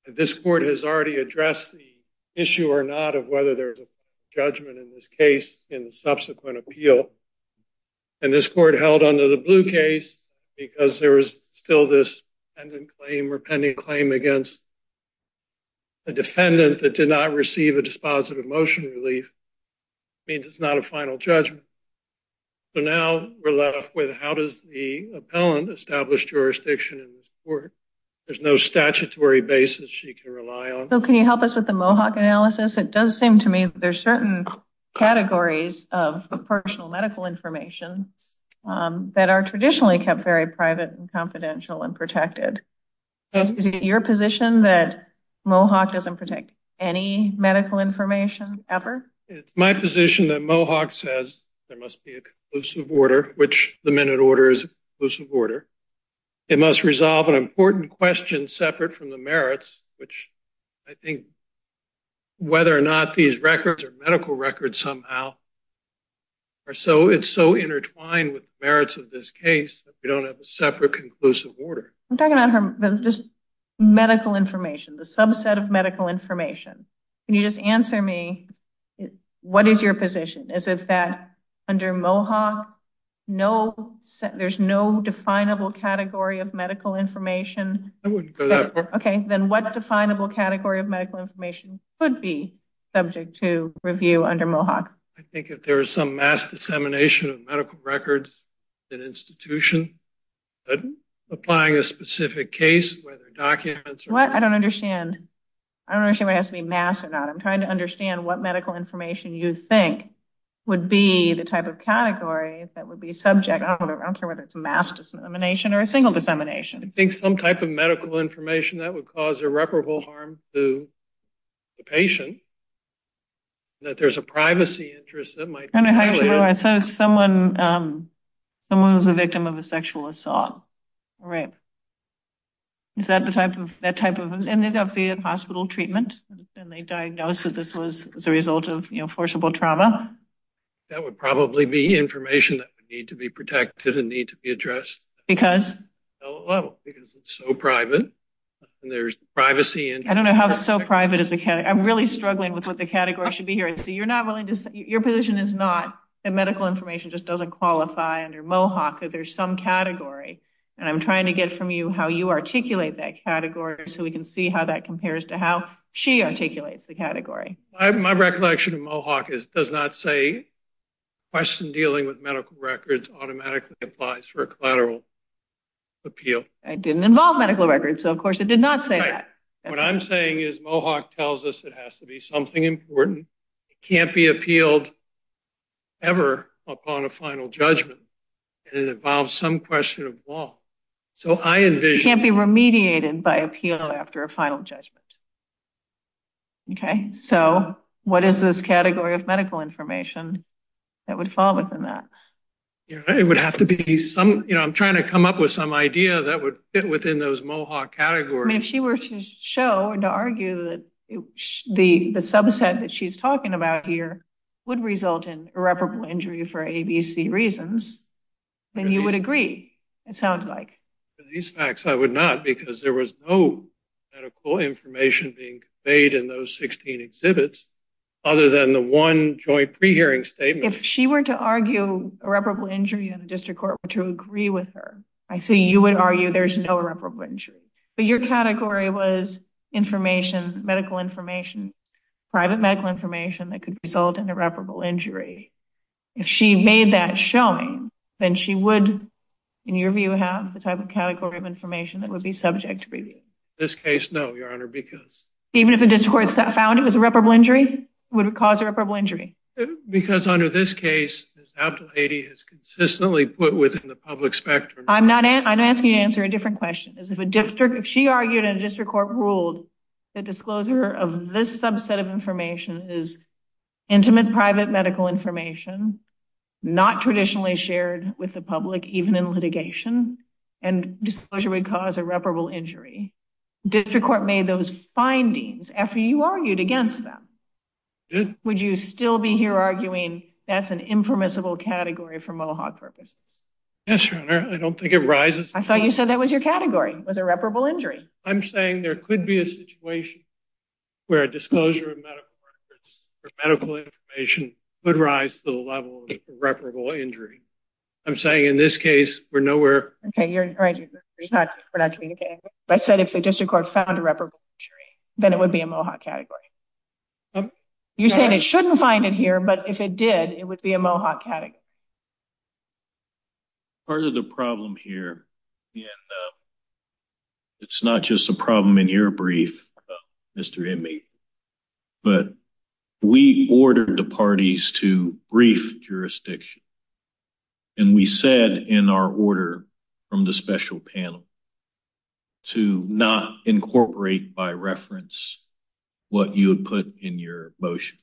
This court has already addressed the issue or not of whether there's a judgment in this case in the subsequent appeal. And this court held under the blue case because there was still this pending claim or pending claim against a defendant that did not receive a dispositive motion relief means it's not a final judgment. So now we're left with how does the appellant establish jurisdiction in this court? There's no statutory basis she can rely on. So can you help us with the Mohawk analysis? It does seem to me there's certain categories of personal medical information Um, that are traditionally kept very private and confidential and protected. Is it your position that Mohawk doesn't protect any medical information ever? It's my position that Mohawk says there must be a conclusive order, which the minute order is a conclusive order. It must resolve an important question separate from the merits, which I think whether or not these records are medical records somehow are so it's so intertwined with the merits of this case that we don't have a separate conclusive order. I'm talking about her just medical information, the subset of medical information. Can you just answer me? What is your position? Is it that under Mohawk, no, there's no definable category of medical information? I wouldn't go that far. Okay, then what definable category of medical information could be subject to review under Mohawk? I think if there is some mass dissemination of medical records in an institution, applying a specific case, whether documents or... What? I don't understand. I don't understand what it has to be mass or not. I'm trying to understand what medical information you think would be the type of category that would be subject. I don't care whether it's mass dissemination or a single dissemination. I think some type of medical information that would cause irreparable harm to the patient, that there's a privacy interest that might... Be. So someone um, someone was a victim of a sexual assault, right? Is that the type of... That type of and they obviously had hospital treatment and they diagnosed that this was as a result of you know forcible trauma. That would probably be information that would need to be protected and need to be addressed. Because? Because it's so private and there's privacy... I don't know how so private is a category. I'm really struggling with what the category should be here. So you're not willing to... Your position is not that medical information just doesn't qualify under Mohawk, that there's some category. And I'm trying to get from you how you articulate that category so we can see how that compares to how she articulates the category. My recollection of Mohawk is does not say question dealing with medical records automatically applies for a collateral appeal. It didn't involve medical records. So of course it did not say that. What I'm saying is Mohawk tells us it has to be something important. It can't be appealed ever upon a final judgment. And it involves some question of law. So I envision... It can't be remediated by appeal after a final judgment. Okay. So what is this category of medical information that would fall within that? It would have to be some... You know, I'm trying to come up with some idea that would fit within those Mohawk categories. I mean, if she were to show and to argue that the subset that she's talking about here would result in irreparable injury for ABC reasons, then you would agree, it sounds like. For these facts, I would not because there was no medical information being conveyed in those 16 exhibits other than the one joint pre-hearing statement. If she were to argue irreparable injury and the district court were to agree with her, I see you would argue there's no irreparable injury. But your category was information, medical information, private medical information that could result in irreparable injury. If she made that showing, then she would, in your view, have the type of category of information that would be subject to review. In This case, no, Your Honor, because... Even if the district court found it was a irreparable injury, would it cause irreparable injury? Because under this case, Ms. Abdelhady has consistently put within the public spectrum... I'm not asking you to answer a different question. If she argued and a district court ruled that disclosure of this subset of information is intimate private medical information, not traditionally shared with the public, even in litigation, and disclosure would cause irreparable injury. District Court made those findings after you argued against them. Would you still be here arguing that's an impermissible category for Mohawk purposes? Yes, Your Honor. I don't think it rises. I thought you said that was your category, was irreparable injury. I'm saying there could be a situation where a disclosure of medical records or medical information would rise to the level of irreparable injury. I'm saying in this case, we're nowhere. Okay, you're right. We're not communicating. I said if the District Court found irreparable injury, then it would be a Mohawk category. You're saying it shouldn't find it here, but if it did, it would be a Mohawk category. Part of the problem here, and um, it's not just a problem in your brief, uh, Mr. Emig, but we ordered the parties to brief jurisdiction, and we said in our order from the special panel to not incorporate by reference what you had put in your motion.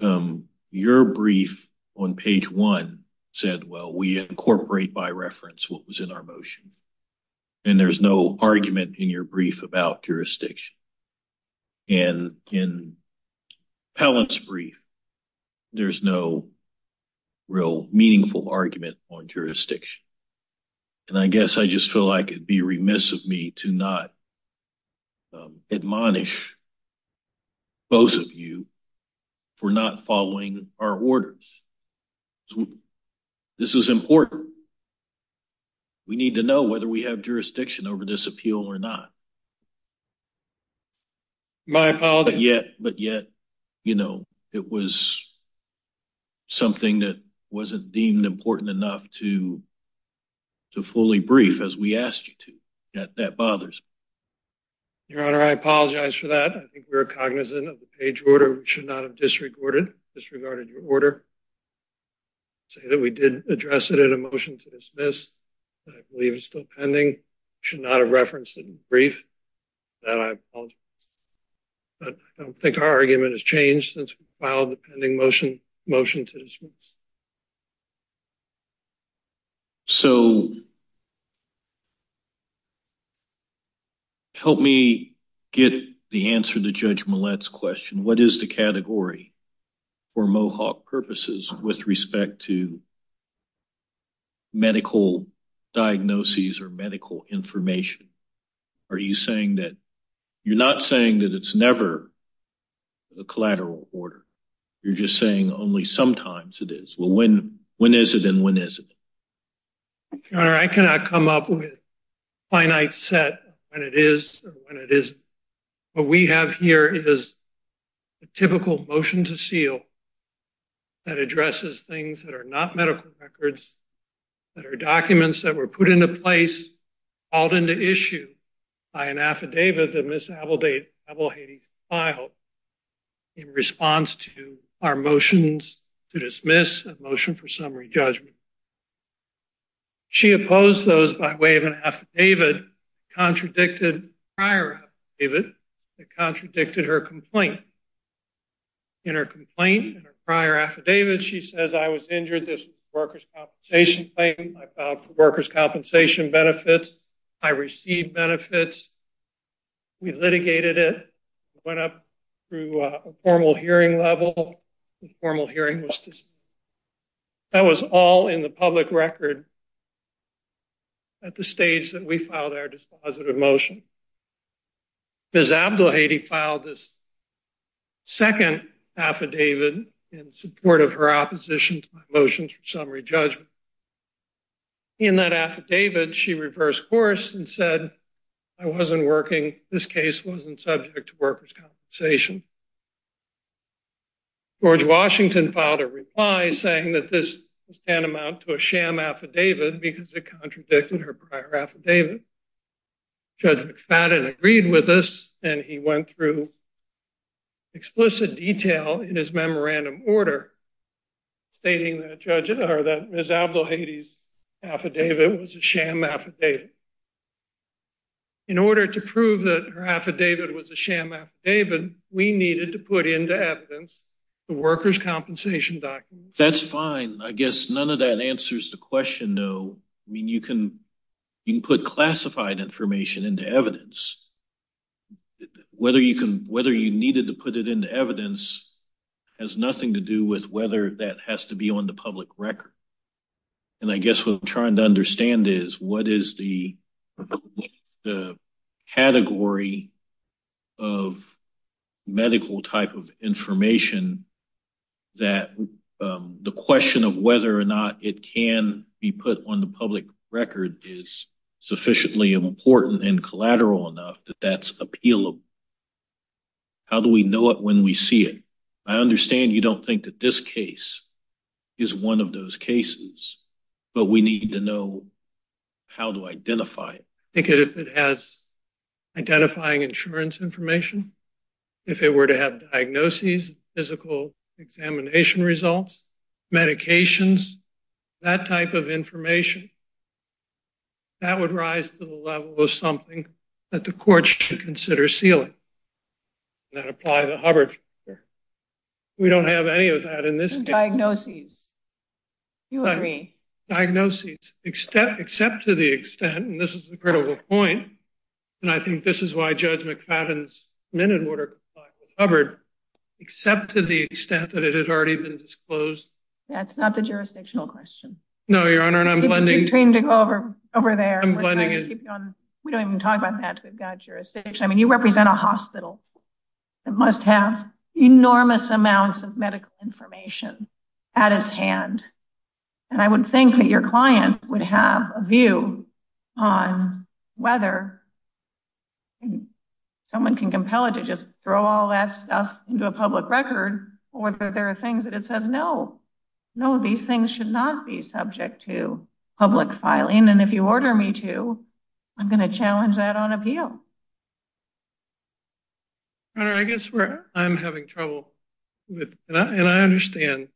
Um, your brief on page one said, well, we incorporate by reference what was in our motion, and there's no argument in your brief about jurisdiction. And in Pellant's brief, there's no real meaningful argument on jurisdiction. And I guess I just feel like it'd be remiss of me to not Um, admonish both of you for not following our orders. This is important. We need to know whether we have jurisdiction over this appeal or not. My apologies. But yet, you know, it was something that wasn't deemed important enough to fully brief as we asked you to. That bothers me. Your Honor, I apologize for that. I think we're cognizant of the page order. We should not have disregarded your order. Say that we did address it in a motion to dismiss. I believe it's still pending. Should not have referenced it in brief. That I apologize. But I don't think our argument has changed since we filed the pending motion to dismiss. So help me get the answer to Judge Millett's question. What is the category for Mohawk purposes with respect to medical diagnoses or medical information? Are you saying that you're not saying that it's never a collateral order? You're just saying only sometimes it is. Well, when is it and when isn't it? Your Honor, I cannot come up with a finite set when it is or when it isn't. What we have here is a typical motion to seal that addresses things that are not medical records, that are documents that were put into place, called into issue by an affidavit that Ms. Abdelhady filed in response to our motions to dismiss a motion for summary judgment. She opposed those by way of an affidavit, contradicted prior affidavit that contradicted her complaint. In her complaint, in her prior affidavit, she says, I was injured. This was a workers' compensation claim. I filed for workers' compensation benefits. I received benefits. We litigated it. Went up through uh, a formal hearing level. The formal hearing was dismissed. That was all in the public record at the stage that we filed our dispositive motion. Ms. Abdelhady filed this second affidavit in support of her opposition to my motions for summary judgment. In that affidavit, she reversed course and said, I wasn't working. This case wasn't subject to workers' compensation. George Washington filed a reply saying that this was tantamount to a sham affidavit because it contradicted her prior affidavit. Judge McFadden agreed with us, and he went through explicit detail in his memorandum order stating that Ms. Abdelhady's affidavit was a sham affidavit. In order to prove that her affidavit was a sham affidavit, we needed to put into evidence the workers' compensation document. That's fine. I guess none of that answers the question, though. I mean, you can put classified information into evidence. Whether you needed to put it into evidence has nothing to do with whether that has to be on the public record. And I guess what I'm trying to understand is what is the category of medical type of information that um, the question of whether or not it can be put on the public record is sufficiently important and collateral enough that that's appealable. How do we know it when we see it? I understand you don't think that this case is one of those cases, but we need to know how to identify it. I think if it has identifying insurance information, if it were to have diagnoses, physical examination results, medications, that type of information, that would rise to the level of something that the court should consider sealing. That apply the Hubbard. We don't have any of that in this. Diagnoses. You agree. Diagnoses, except to the extent, and this is the critical point, and I think this is why Judge McFadden's minute order complied with Hubbard, except to the extent that it had already been disclosed. That's not the jurisdictional question. No, Your Honor, and I'm blending. You're to go over there. I'm blending it. We don't even talk about that. We've got jurisdiction. I mean, you represent a hospital that must have enormous amounts of medical information at its hand. And I would think that your client would have a view on whether someone can compel it to just throw all that stuff into a public record, or there are things that it says, no, no, these things should not be subject to public filing. And if you order me to, I'm going to challenge that on appeal. I guess where I'm having trouble with, and I understand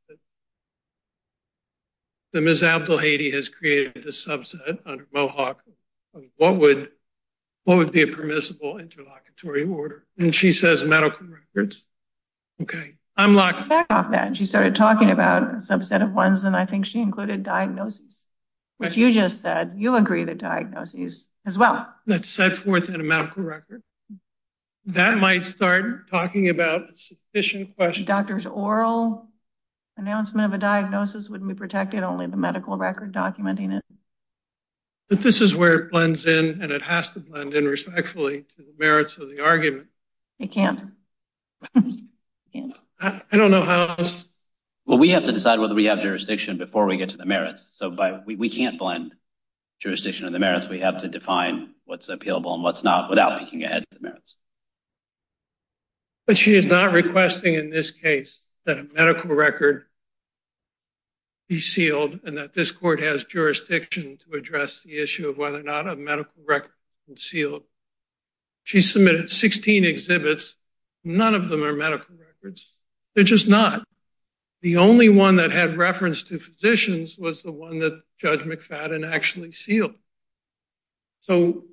that Ms. Abdelhady has created a subset under Mohawk of what would be a permissible interlocutory order. And she says medical records. Okay. I'm locked. Back off that. She started talking about a subset of ones, and I think she included diagnoses, which you just said. You agree that diagnoses as well. That's set forth in a medical record. That might start talking about a sufficient question. Doctor's oral announcement of a diagnosis wouldn't be protected, only the medical record documenting it. But this is where it blends in, and it has to blend in respectfully to the merits of the argument. It can't. I don't know how else. Well, we have to decide whether we have jurisdiction before we get to the merits. So we can't blend jurisdiction and the merits. We have to define what's appealable and what's not without peeking ahead to the merits. But she is not requesting in this case that a medical record be sealed and that this court has jurisdiction to address the issue of whether or not a medical record is sealed. She submitted 16 exhibits. None of them are medical records. They're just not. The only one that had reference to physicians was the one that Judge McFadden actually sealed. So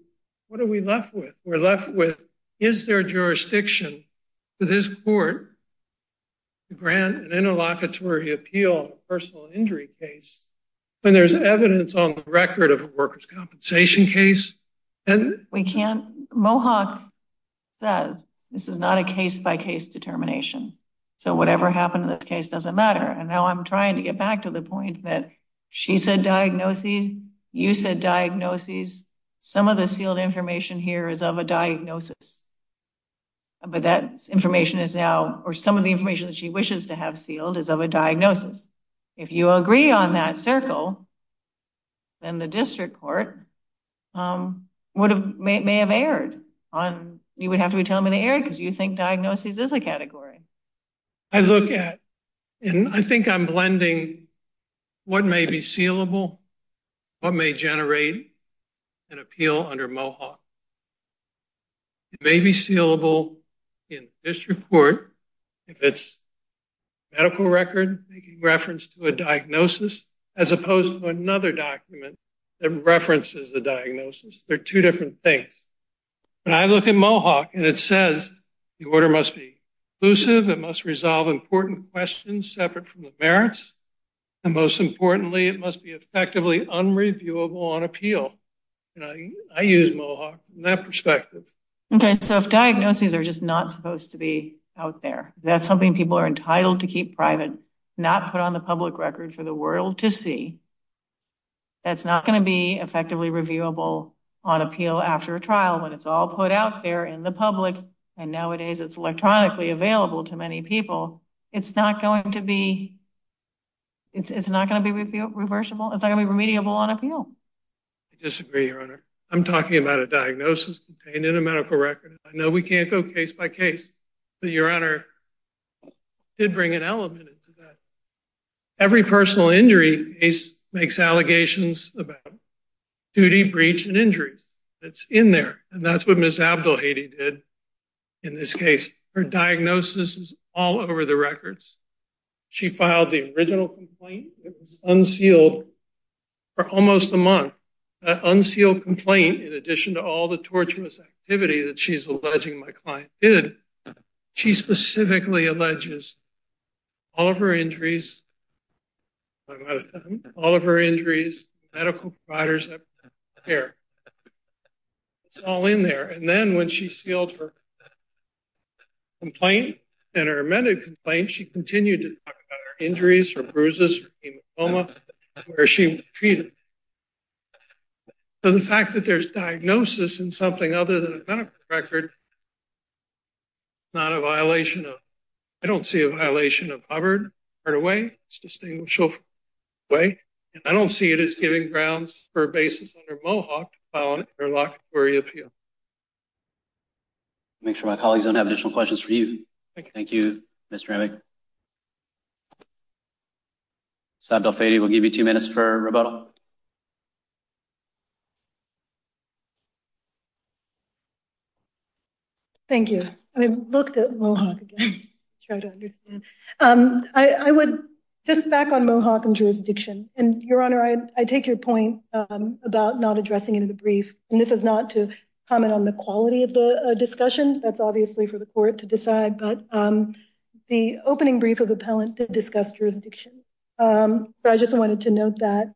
what are we left with? We're left with, is there jurisdiction for this court to grant an interlocutory appeal on a personal injury case when there's evidence on the record of a workers' compensation case? And we can't. Mohawk says this is not a case-by-case determination. So whatever happened in this case doesn't matter. And now I'm trying to get back to the point that she said diagnoses, you said diagnoses. Some of the sealed information here is of a diagnosis. But that information is now, or some of the information that she wishes to have sealed is of a diagnosis. If you agree on that circle, then the district court um would have may have erred. You would have to be telling me they erred because you think diagnoses is a category. I look at, and I think I'm blending what may be sealable, what may generate an appeal under Mohawk. It may be sealable in district court if it's medical record making reference to a diagnosis as opposed to another document that references the diagnosis. They're two different things. When I look at Mohawk and it says the order must be inclusive. It must resolve important questions separate from the merits. And most importantly, it must be effectively unreviewable on appeal. And I use Mohawk from that perspective. Okay, so if diagnoses are just not supposed to be out there, that's something people are entitled to keep private, not put on the public record for the world to see. That's not going to be effectively reviewable on appeal after a trial when it's all put out there in the public. And nowadays it's electronically available to many people. It's not going to be, it's not going to be reversible. It's not going to be remediable on appeal. I disagree, Your Honor. I'm talking about a diagnosis contained in a medical record. I know we can't go case by case, but Your Honor did bring an element into that. Every personal injury case makes allegations about duty, breach, and injuries. It's in there. And that's what Ms. Abdelhady did in this case. Her diagnosis is all over the records. She filed the original complaint. It was unsealed for almost a month. Unsealed complaint, in addition to all the torturous activity that she's alleging my client did, she specifically alleges all of her injuries, all of her injuries, medical providers that care. It's all in there. And then when she sealed her complaint and her amended complaint, she continued to talk about her injuries, her bruises, her hematoma, where she treated. So the fact that there's diagnosis in something other than a medical record, not a violation of, I don't see a violation of Hubbard right away. It's distinguishable way. And I don't see it as giving grounds for a basis under Mohawk to file an interlocutory appeal. Make sure my colleagues don't have additional questions for you. Thank you, Mr. Emig. Ms. Abdelhady, we'll give you two minutes for rebuttal. Thank you. I looked at Mohawk again to try to understand. Um, I would just back on Mohawk and jurisdiction. And Your Honor, I take your point um, about not addressing it in the brief. And this is not to comment on the quality of the uh, discussion. That's obviously for the court to decide. But um, the opening brief of the appellant did discuss jurisdiction. So I just wanted to note that.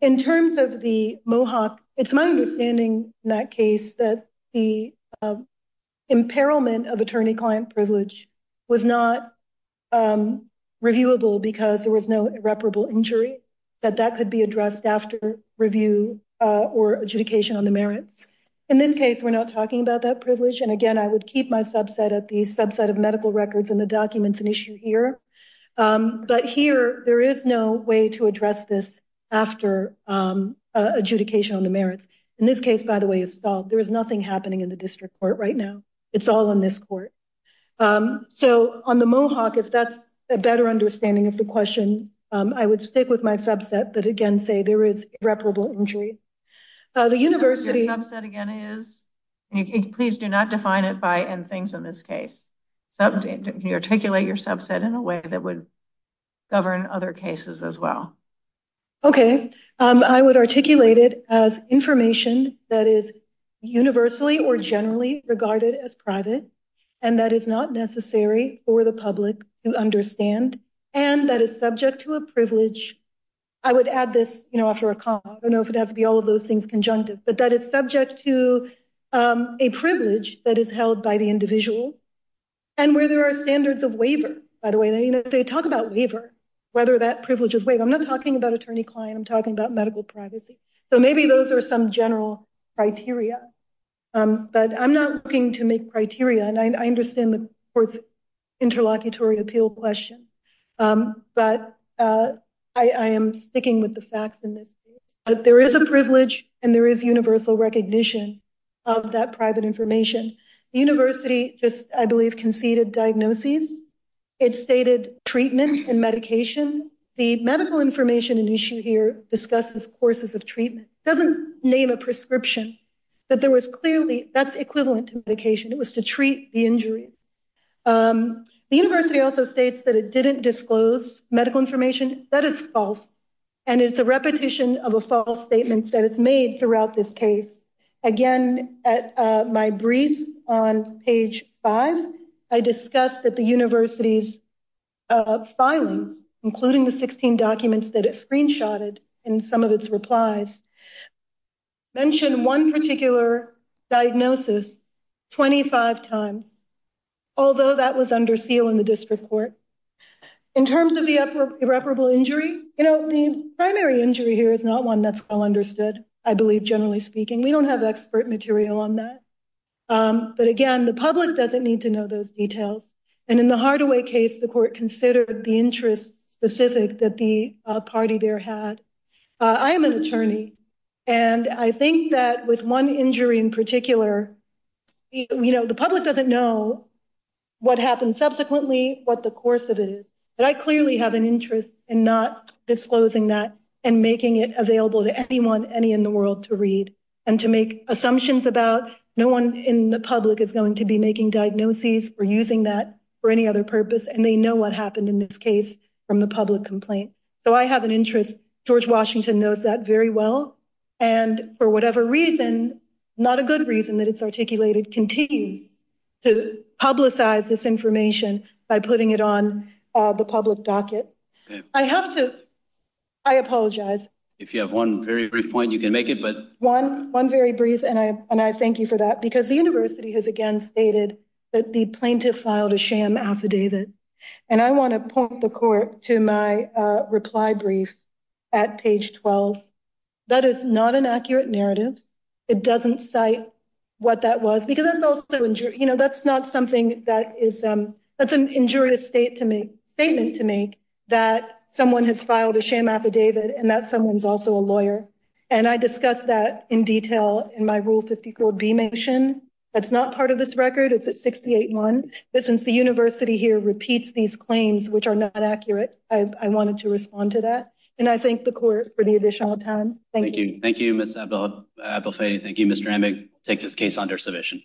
In terms of the Mohawk, it's my understanding in that case that the uh, imperilment of attorney-client privilege was not um, reviewable because there was no irreparable injury, that that could be addressed after review uh, or adjudication on the merits. In this case, we're not talking about that privilege. And again, I would keep my subset at the subset of medical records and the documents and issue here. Um, but here, there is no way to address this after um, uh, adjudication on the merits. In this case, by the way, it's stalled. There is nothing happening in the district court right now. It's all in this court. Um, so on the Mohawk, if that's a better understanding of the question, um, I would stick with my subset, but again, say there is irreparable injury. Uh, the university- Your subset again is, please do not define it by and things in this case. Can you articulate your subset in a way that would govern other cases as well? Okay. Um, I would articulate it as information that is universally or generally regarded as private, and that is not necessary for the public to understand, and that is subject to a privilege. I would add this you know, after a comma. I don't know if it has to be all of those things conjunctive, but that is subject to um, a privilege that is held by the individual and where there are standards of waiver. By the way, they talk about waiver, whether that privilege is waived. I'm not talking about attorney-client. I'm talking about medical privacy. So maybe those are some general criteria, Um, but I'm not looking to make criteria, and I understand the court's interlocutory appeal question, um, but uh, I am sticking with the facts in this case. There is a privilege, and there is universal recognition of that private information. The university just, I believe, conceded diagnoses. It stated treatment and medication. The medical information in issue here discusses courses of treatment. It doesn't name a prescription, but there was clearly, that's equivalent to medication. It was to treat the injuries. Um, the university also states that it didn't disclose medical information. That is false, and it's a repetition of a false statement that is made throughout this case. Again, at uh, my brief on page five, I discussed that the university's uh, filings, including the 16 documents that it screenshotted in some of its replies, mentioned one particular diagnosis 25 times, although that was under seal in the district court. In terms of the irreparable injury, you know, the primary injury here is not one that's well understood, I believe, generally speaking. We don't have expert material on that. Um, but again, the public doesn't need to know those details. And in the Hardaway case, the court considered the interest specific that the uh, party there had. Uh, I am an attorney, and I think that with one injury in particular, you know, the public doesn't know what happened subsequently, what the course of it is. But I clearly have an interest in not disclosing that and making it available to anyone, any in the world to read and to make assumptions about. No one in the public is going to be making diagnoses or using that for any other purpose. And they know what happened in this case from the public complaint. So I have an interest. George Washington knows that very well. And for whatever reason, not a good reason that it's articulated, continues to publicize this information by putting it on uh, the public docket. I have to, I apologize. If you have one very brief point, you can make it. But one, one very brief. And I, and I thank you for that, because the university has again stated that the plaintiff filed a sham affidavit. And I want to point the court to my uh, reply brief at page 12. That is not an accurate narrative. It doesn't cite what that was, because that's also, you know, that's not something that is, um, that's an injurious state to make, statement to make that someone has filed a sham affidavit and that someone's also a lawyer. And I discussed that in detail in my Rule 54B motion. That's not part of this record. It's at 68-1. But since the university here repeats these claims, which are not accurate, I wanted to respond to that. And I thank the court for the additional time. Thank you. Thank you, Ms. Abdelhady. Thank you, Mr. Emig. Take this case under submission.